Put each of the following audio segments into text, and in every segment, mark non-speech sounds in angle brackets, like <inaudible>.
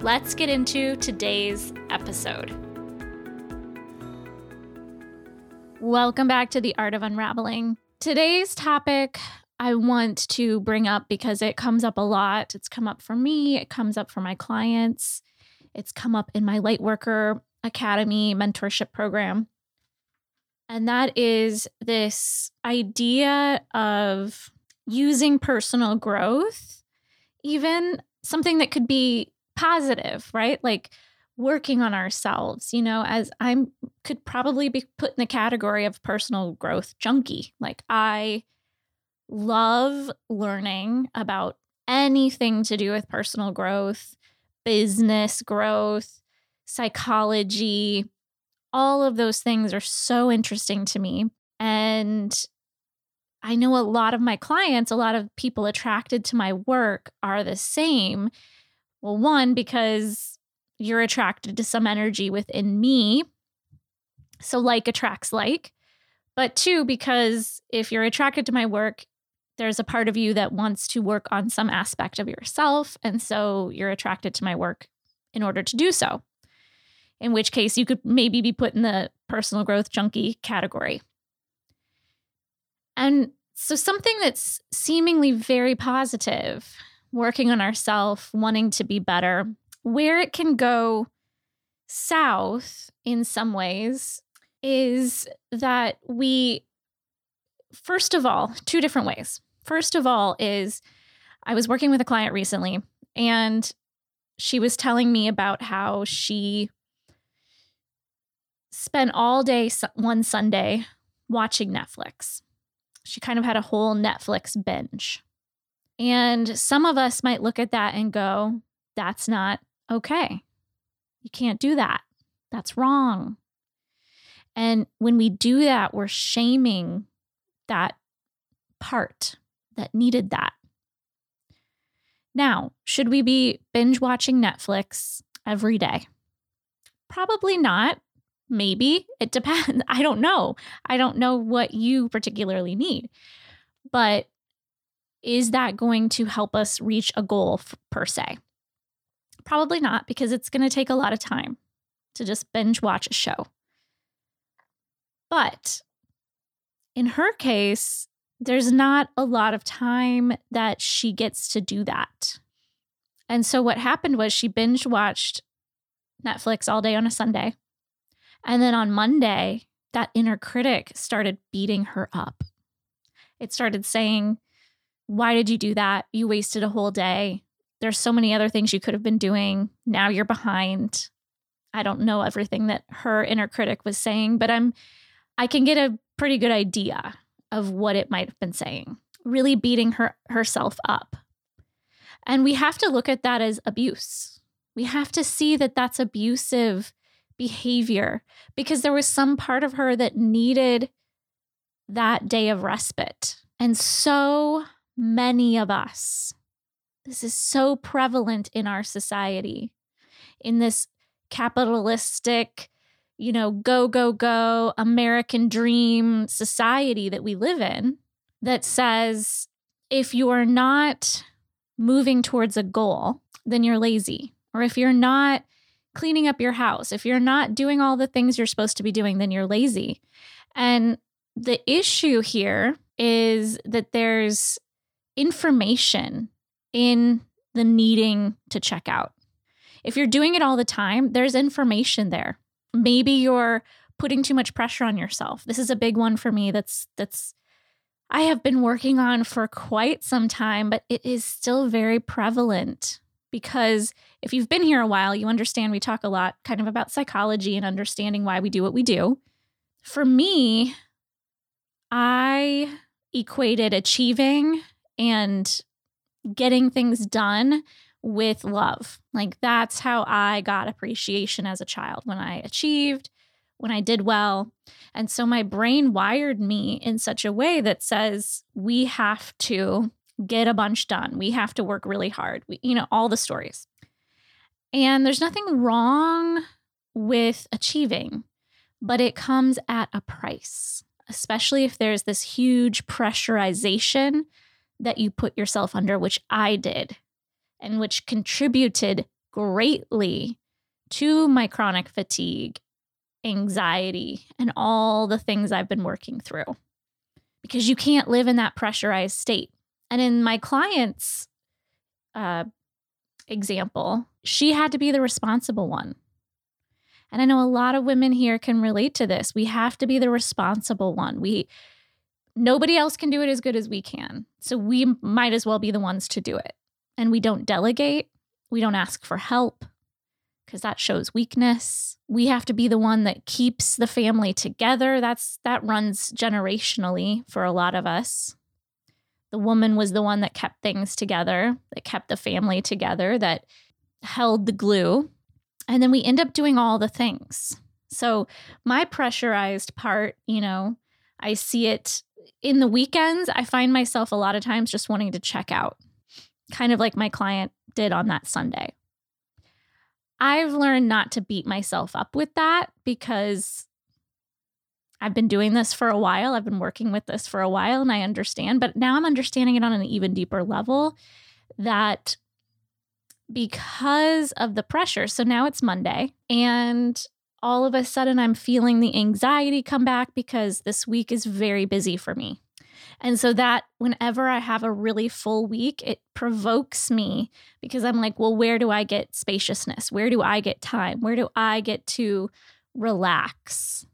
Let's get into today's episode. Welcome back to the Art of Unraveling. Today's topic I want to bring up because it comes up a lot. It's come up for me, it comes up for my clients, it's come up in my Lightworker Academy mentorship program. And that is this idea of using personal growth, even something that could be positive, right? Like working on ourselves, you know, as I'm could probably be put in the category of personal growth junkie. Like I love learning about anything to do with personal growth, business growth, psychology. All of those things are so interesting to me. And I know a lot of my clients, a lot of people attracted to my work are the same well, one, because you're attracted to some energy within me. So, like attracts like. But two, because if you're attracted to my work, there's a part of you that wants to work on some aspect of yourself. And so you're attracted to my work in order to do so. In which case, you could maybe be put in the personal growth junkie category. And so, something that's seemingly very positive working on ourselves, wanting to be better. Where it can go south in some ways is that we, first of all, two different ways. First of all, is I was working with a client recently and she was telling me about how she spent all day one Sunday watching Netflix. She kind of had a whole Netflix binge. And some of us might look at that and go, that's not okay. You can't do that. That's wrong. And when we do that, we're shaming that part that needed that. Now, should we be binge watching Netflix every day? Probably not. Maybe. It <laughs> depends. I don't know. I don't know what you particularly need. But is that going to help us reach a goal f- per se? Probably not, because it's going to take a lot of time to just binge watch a show. But in her case, there's not a lot of time that she gets to do that. And so what happened was she binge watched Netflix all day on a Sunday. And then on Monday, that inner critic started beating her up. It started saying, why did you do that? You wasted a whole day. There's so many other things you could have been doing. Now you're behind. I don't know everything that her inner critic was saying, but I'm I can get a pretty good idea of what it might have been saying. Really beating her herself up. And we have to look at that as abuse. We have to see that that's abusive behavior because there was some part of her that needed that day of respite. And so many of us. This is so prevalent in our society, in this capitalistic, you know, go, go, go, American dream society that we live in that says if you are not moving towards a goal, then you're lazy. Or if you're not cleaning up your house, if you're not doing all the things you're supposed to be doing, then you're lazy. And the issue here is that there's information in the needing to check out. If you're doing it all the time, there's information there. Maybe you're putting too much pressure on yourself. This is a big one for me that's that's I have been working on for quite some time, but it is still very prevalent because if you've been here a while, you understand we talk a lot kind of about psychology and understanding why we do what we do. For me, I equated achieving and getting things done with love. Like that's how I got appreciation as a child when I achieved, when I did well. And so my brain wired me in such a way that says we have to get a bunch done. We have to work really hard. We, you know, all the stories. And there's nothing wrong with achieving, but it comes at a price, especially if there's this huge pressurization that you put yourself under, which I did, and which contributed greatly to my chronic fatigue, anxiety, and all the things I've been working through. Because you can't live in that pressurized state. And in my client's uh, example, she had to be the responsible one. And I know a lot of women here can relate to this. We have to be the responsible one. We nobody else can do it as good as we can. So we might as well be the ones to do it. And we don't delegate, we don't ask for help because that shows weakness. We have to be the one that keeps the family together. That's that runs generationally for a lot of us. The woman was the one that kept things together, that kept the family together, that held the glue. And then we end up doing all the things. So, my pressurized part, you know, I see it in the weekends. I find myself a lot of times just wanting to check out, kind of like my client did on that Sunday. I've learned not to beat myself up with that because I've been doing this for a while. I've been working with this for a while and I understand, but now I'm understanding it on an even deeper level that because of the pressure. So now it's Monday and all of a sudden I'm feeling the anxiety come back because this week is very busy for me. And so that whenever I have a really full week, it provokes me because I'm like, well, where do I get spaciousness? Where do I get time? Where do I get to relax?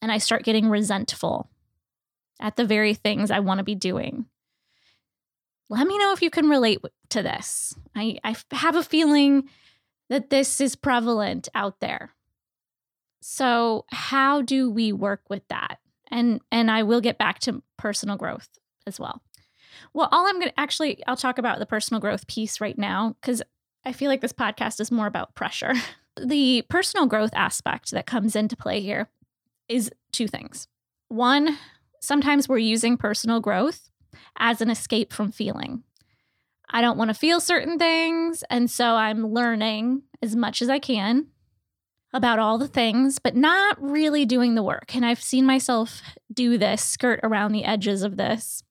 And I start getting resentful at the very things I want to be doing. Let me know if you can relate to this. I, I have a feeling that this is prevalent out there. So, how do we work with that? And and I will get back to personal growth as well. Well, all I'm going to actually I'll talk about the personal growth piece right now cuz I feel like this podcast is more about pressure. <laughs> The personal growth aspect that comes into play here is two things. One, sometimes we're using personal growth as an escape from feeling. I don't want to feel certain things. And so I'm learning as much as I can about all the things, but not really doing the work. And I've seen myself do this, skirt around the edges of this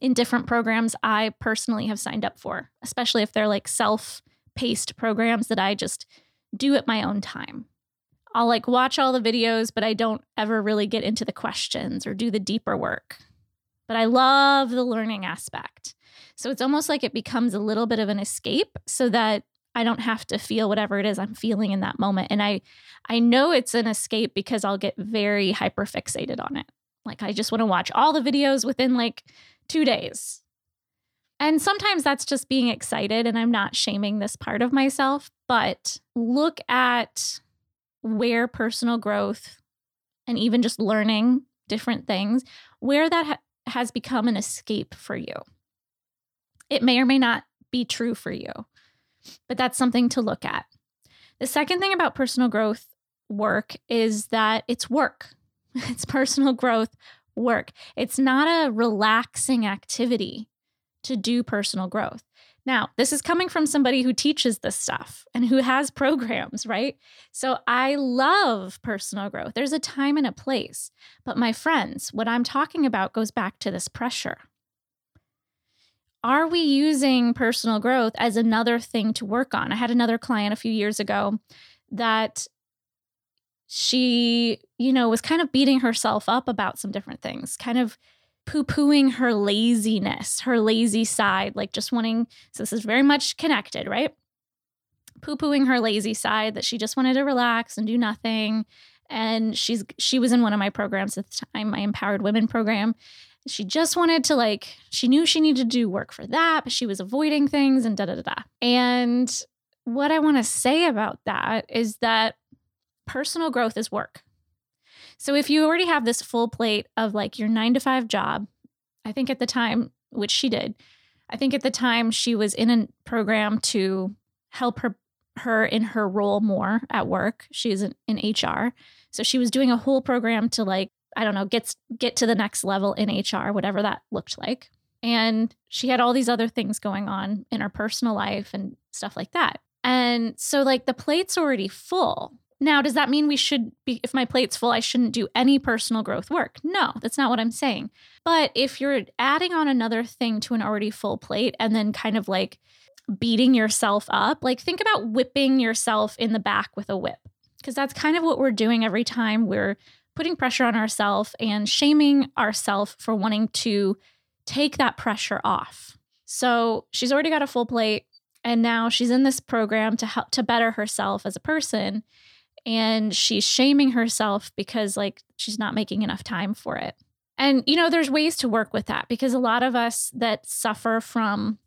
in different programs I personally have signed up for, especially if they're like self paced programs that I just do at my own time. I'll like watch all the videos, but I don't ever really get into the questions or do the deeper work. But I love the learning aspect. So it's almost like it becomes a little bit of an escape so that I don't have to feel whatever it is I'm feeling in that moment. And I I know it's an escape because I'll get very hyper fixated on it. Like I just want to watch all the videos within like 2 days. And sometimes that's just being excited and I'm not shaming this part of myself, but look at where personal growth and even just learning different things, where that ha- has become an escape for you. It may or may not be true for you but that's something to look at. The second thing about personal growth work is that it's work. <laughs> It's personal growth work. It's not a relaxing activity to do personal growth. Now, this is coming from somebody who teaches this stuff and who has <laughs> programs, right? So I love personal growth. There's a time and a place. But my friends, what I'm talking about goes back to this pressure are we using personal growth as another thing to work on? I had another client a few years ago that she, you know, was kind of beating herself up about some different things, kind of poo pooing her laziness, her lazy side, like just wanting, so this is very much connected, right? Poo pooing her lazy side that she just wanted to relax and do nothing. And she's, she was in one of my programs at the time, my Empowered Women program. She just wanted to like, she knew she needed to do work for that, but she was avoiding things and da da da da. And what I want to say about that is that personal growth is work. So if you already have this full plate of like your nine to five job, I think at the time, which she did, I think at the time she was in a program to help her her in her role more at work. She's in, in HR. So she was doing a whole program to like, I don't know, get get to the next level in HR, whatever that looked like. And she had all these other things going on in her personal life and stuff like that. And so like the plate's already full. Now, does that mean we should be, if my plate's full, I shouldn't do any personal growth work? No, that's not what I'm saying. But if you're adding on another thing to an already full plate and then kind of like beating yourself up, like think about whipping yourself in the back with a whip, because that's kind of what we're doing every time we're putting pressure on ourselves and shaming ourselves for wanting to take that pressure off. So she's already got a full plate and now she's in this program to help to better herself as a person and she's shaming herself because like she's not making enough time for it. And you know there's ways to work with that because a lot of us that suffer from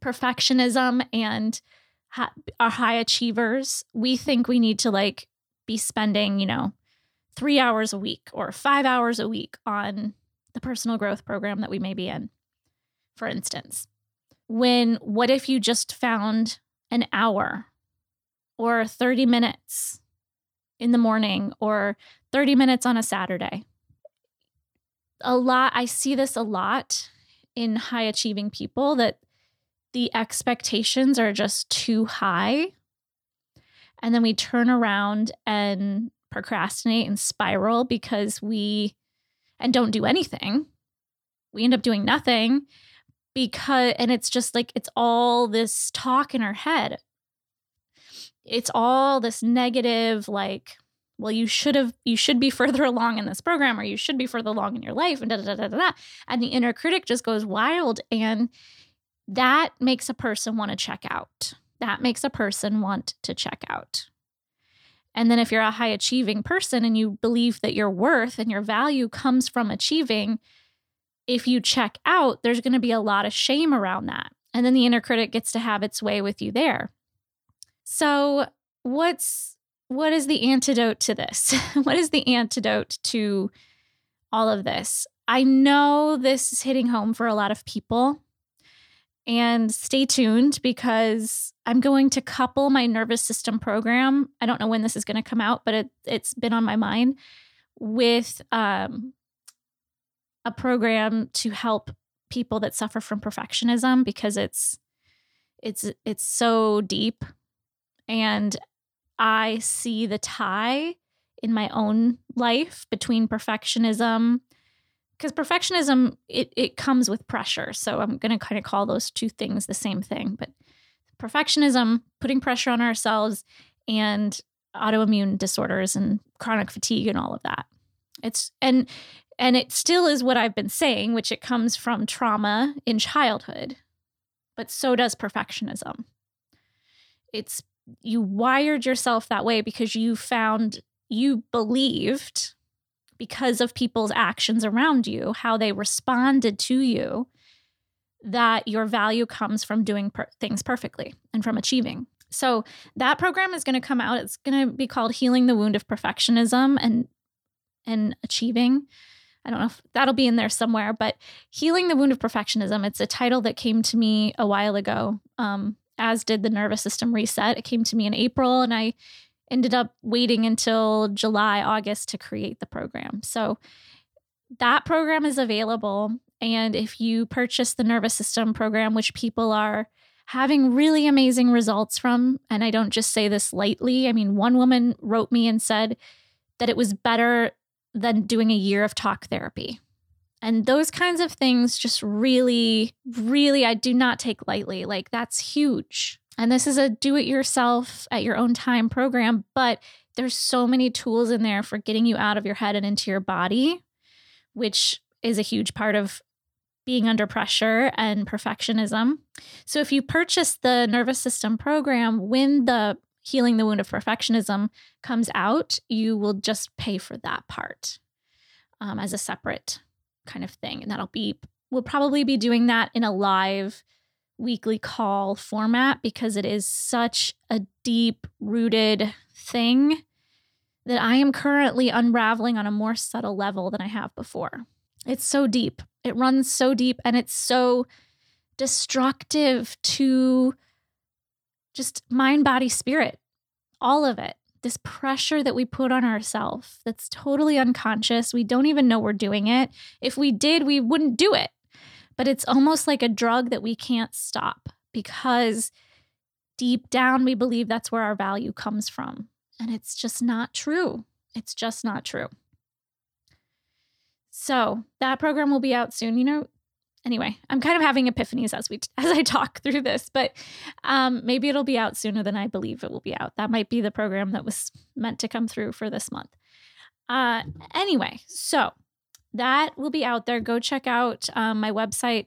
perfectionism and ha- are high achievers, we think we need to like be spending, you know, 3 hours a week or 5 hours a week on the personal growth program that we may be in. For instance, when what if you just found an hour or 30 minutes in the morning or 30 minutes on a Saturday. A lot, I see this a lot in high achieving people that the expectations are just too high. And then we turn around and procrastinate and spiral because we, and don't do anything. We end up doing nothing because, and it's just like, it's all this talk in our head. It's all this negative like well you should have you should be <laughs> further along in this program or you should be further along in your life and da da da da da and the inner critic just goes wild and that makes a person want to check out. That makes a person want to check out and then if you're a high achieving person and you believe that your worth and your value comes from achieving if you check out there's going to be a lot of shame around that and then the inner critic gets to have its way with you there so, what's what is the antidote to this? <laughs> what is the antidote to all of this? I know this is hitting home for a lot of people. And stay tuned because I'm going to couple my nervous system program. I don't know when this is going to come out, but it, it's been on my mind with um, a program to help people that suffer from perfectionism because it's it's it's so deep and I see the tie in my own life between perfectionism because perfectionism it, it comes with pressure. So i'm going to kind of call those two things the same thing but perfectionism putting pressure on ourselves and autoimmune disorders and chronic fatigue and all of that. It's and and it still is what i've been saying which it comes from trauma in childhood but so does perfectionism. It's you wired yourself that way because you found you believed because of people's actions around you, how they responded to you, that your value comes from doing per- things perfectly and from achieving. So that program is going to come out. It's going to be called Healing the Wound of Perfectionism and and Achieving. I don't know if that'll be in there somewhere, but Healing the Wound of Perfectionism. It's a title that came to me a while ago. Um, as did the nervous system reset. It came to me in April, and I ended up waiting until July, August to create the program. So that program is available. And if you purchase the nervous system program, which people are having really amazing results from, and I don't just say this lightly, I mean, one woman wrote me and said that it was better than doing a year of talk therapy. And those kinds of things just really, really, I do not take lightly. Like, that's huge. And this is a do it yourself at your own time program, but there's so many tools in there for getting you out of your head and into your body, which is a huge part of being under pressure and perfectionism. So, if you purchase the nervous system program, when the Healing the Wound of Perfectionism comes out, you will just pay for that part um, as a separate kind of thing. And that'll be, we'll probably be doing that in a live weekly call format because it is such a deep rooted thing that I am currently unraveling on a more subtle level than I have before. It's so deep. It runs so deep and it's so destructive to just mind, body, spirit, all of it. This pressure that we put on ourselves that's totally unconscious. We don't even know we're doing it. If we did, we wouldn't do it. But it's almost like a drug that we can't stop because deep down we believe that's where our value comes from. And it's just not true. It's just not true. So that program will be out soon. You know, anyway, I'm kind of having epiphanies as we <laughs> as I talk through this, but um, maybe it'll be out sooner than I believe it will be out. That might be the program that was meant to come through for this month. Uh, anyway, so that will be out there. Go check out um, my website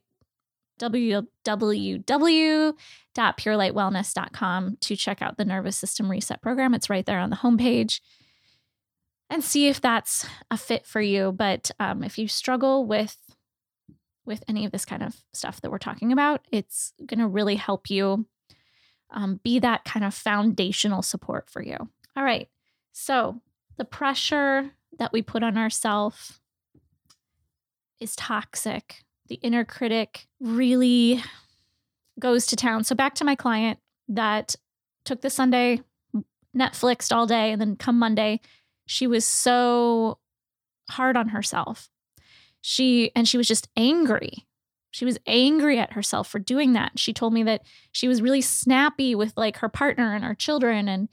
www.purelightwellness.com to check out the nervous system reset program. It's right there on the homepage and see if that's a fit for you. But um, if you struggle with with any of this kind of stuff that we're talking about, it's going to really help you um, be that kind of foundational support for you. All right. So the pressure that we put on ourselves is toxic. The inner critic really goes to town. So back to my client that took the Sunday, Netflixed all day, and then come Monday, she was so hard on herself. She and she was just angry. She was angry at herself for doing that. She told me that she was really snappy with like her partner and her children and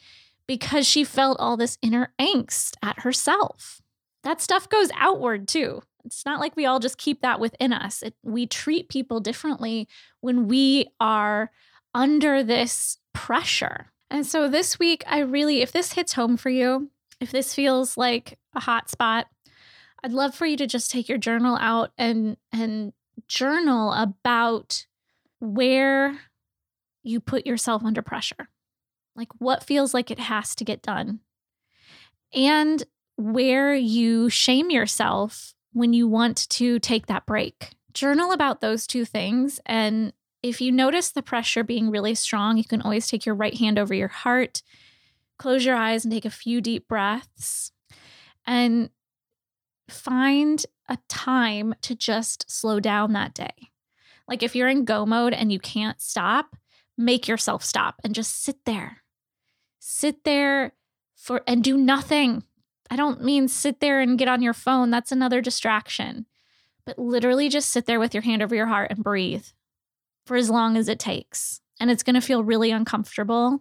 because she felt all this inner angst at herself. That stuff goes outward too. It's not like we all just keep that within us. It, we treat people differently when we are under this pressure. And so this week, I really, if this hits home for you, if this feels like a hot spot, I'd love for you to just take your journal out and and journal about where you put yourself under pressure. Like what feels like it has to get done. And where you shame yourself when you want to take that break. Journal about those two things. And if you notice the pressure being really strong, you can always take your right hand over your heart close your eyes and take a few deep breaths and find a time to just slow down that day. Like if you're in go mode and you can't stop, make yourself stop and just sit there. Sit there for and do nothing. I don't mean sit there and get on your phone. That's another distraction. But literally just sit there with your hand over your heart and breathe for as long as it takes. And it's going to feel really uncomfortable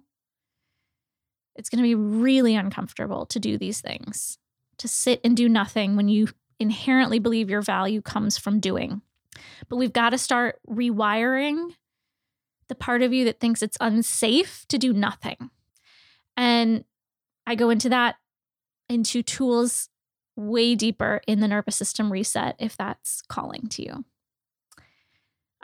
it's going to be really uncomfortable to do these things, to sit and do nothing when you inherently believe your value comes from doing. But we've got to start rewiring the part of you that thinks it's unsafe to do nothing. And I go into that into tools way deeper in the nervous system reset if that's calling to you.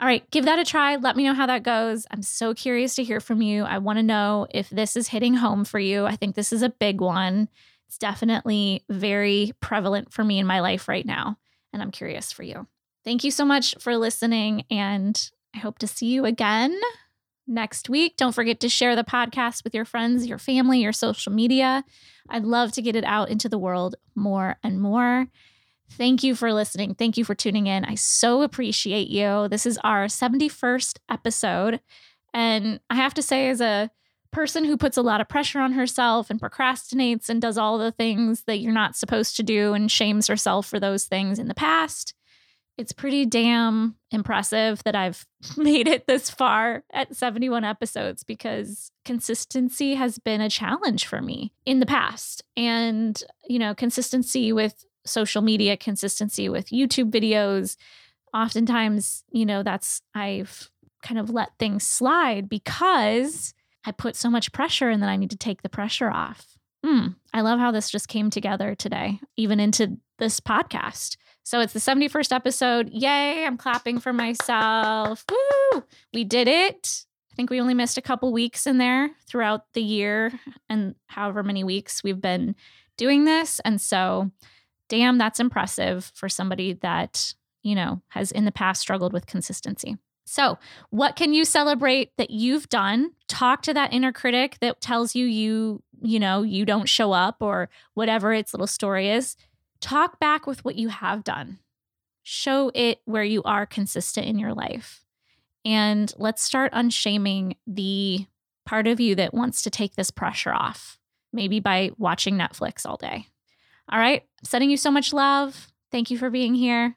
All right, give that a try. Let me know how that goes. I'm so curious to hear from you. I want to know if this is hitting home for you. I think this is a big one. It's definitely very prevalent for me in my life right now. And I'm curious for you. Thank you so much for listening. And I hope to see you again next week. Don't forget to share the podcast with your friends, your family, your social media. I'd love to get it out into the world more and more. Thank you for listening. Thank you for tuning in. I so appreciate you. This is our 71st episode. And I have to say, as a person who puts a lot of pressure on herself and procrastinates and does all the things that you're not supposed to do and shames herself for those things in the past, it's pretty damn impressive that I've <laughs> made it this far at 71 episodes because consistency has been a challenge for me in the past. And, you know, consistency with social media consistency with YouTube videos. Oftentimes, you know, that's I've kind of let things slide because I put so much pressure and then I need to take the pressure off. Mm, I love how this just came together today, even into this podcast. So it's the 71st episode. Yay, I'm clapping for myself. Woo! We did it. I think we only missed a couple weeks in there throughout the year and however many weeks we've been doing this. And so damn, that's impressive for somebody that, you know, has in the past struggled with consistency. So, what can you celebrate that you've done? Talk to that inner critic that tells you you, you know, you don't show up or whatever its little story is. Talk back with what you have done. Show it where you are consistent in your life. And let's start unshaming the part of you that wants to take this pressure off, maybe by watching Netflix all day. All right, sending you so much love. Thank you for being here.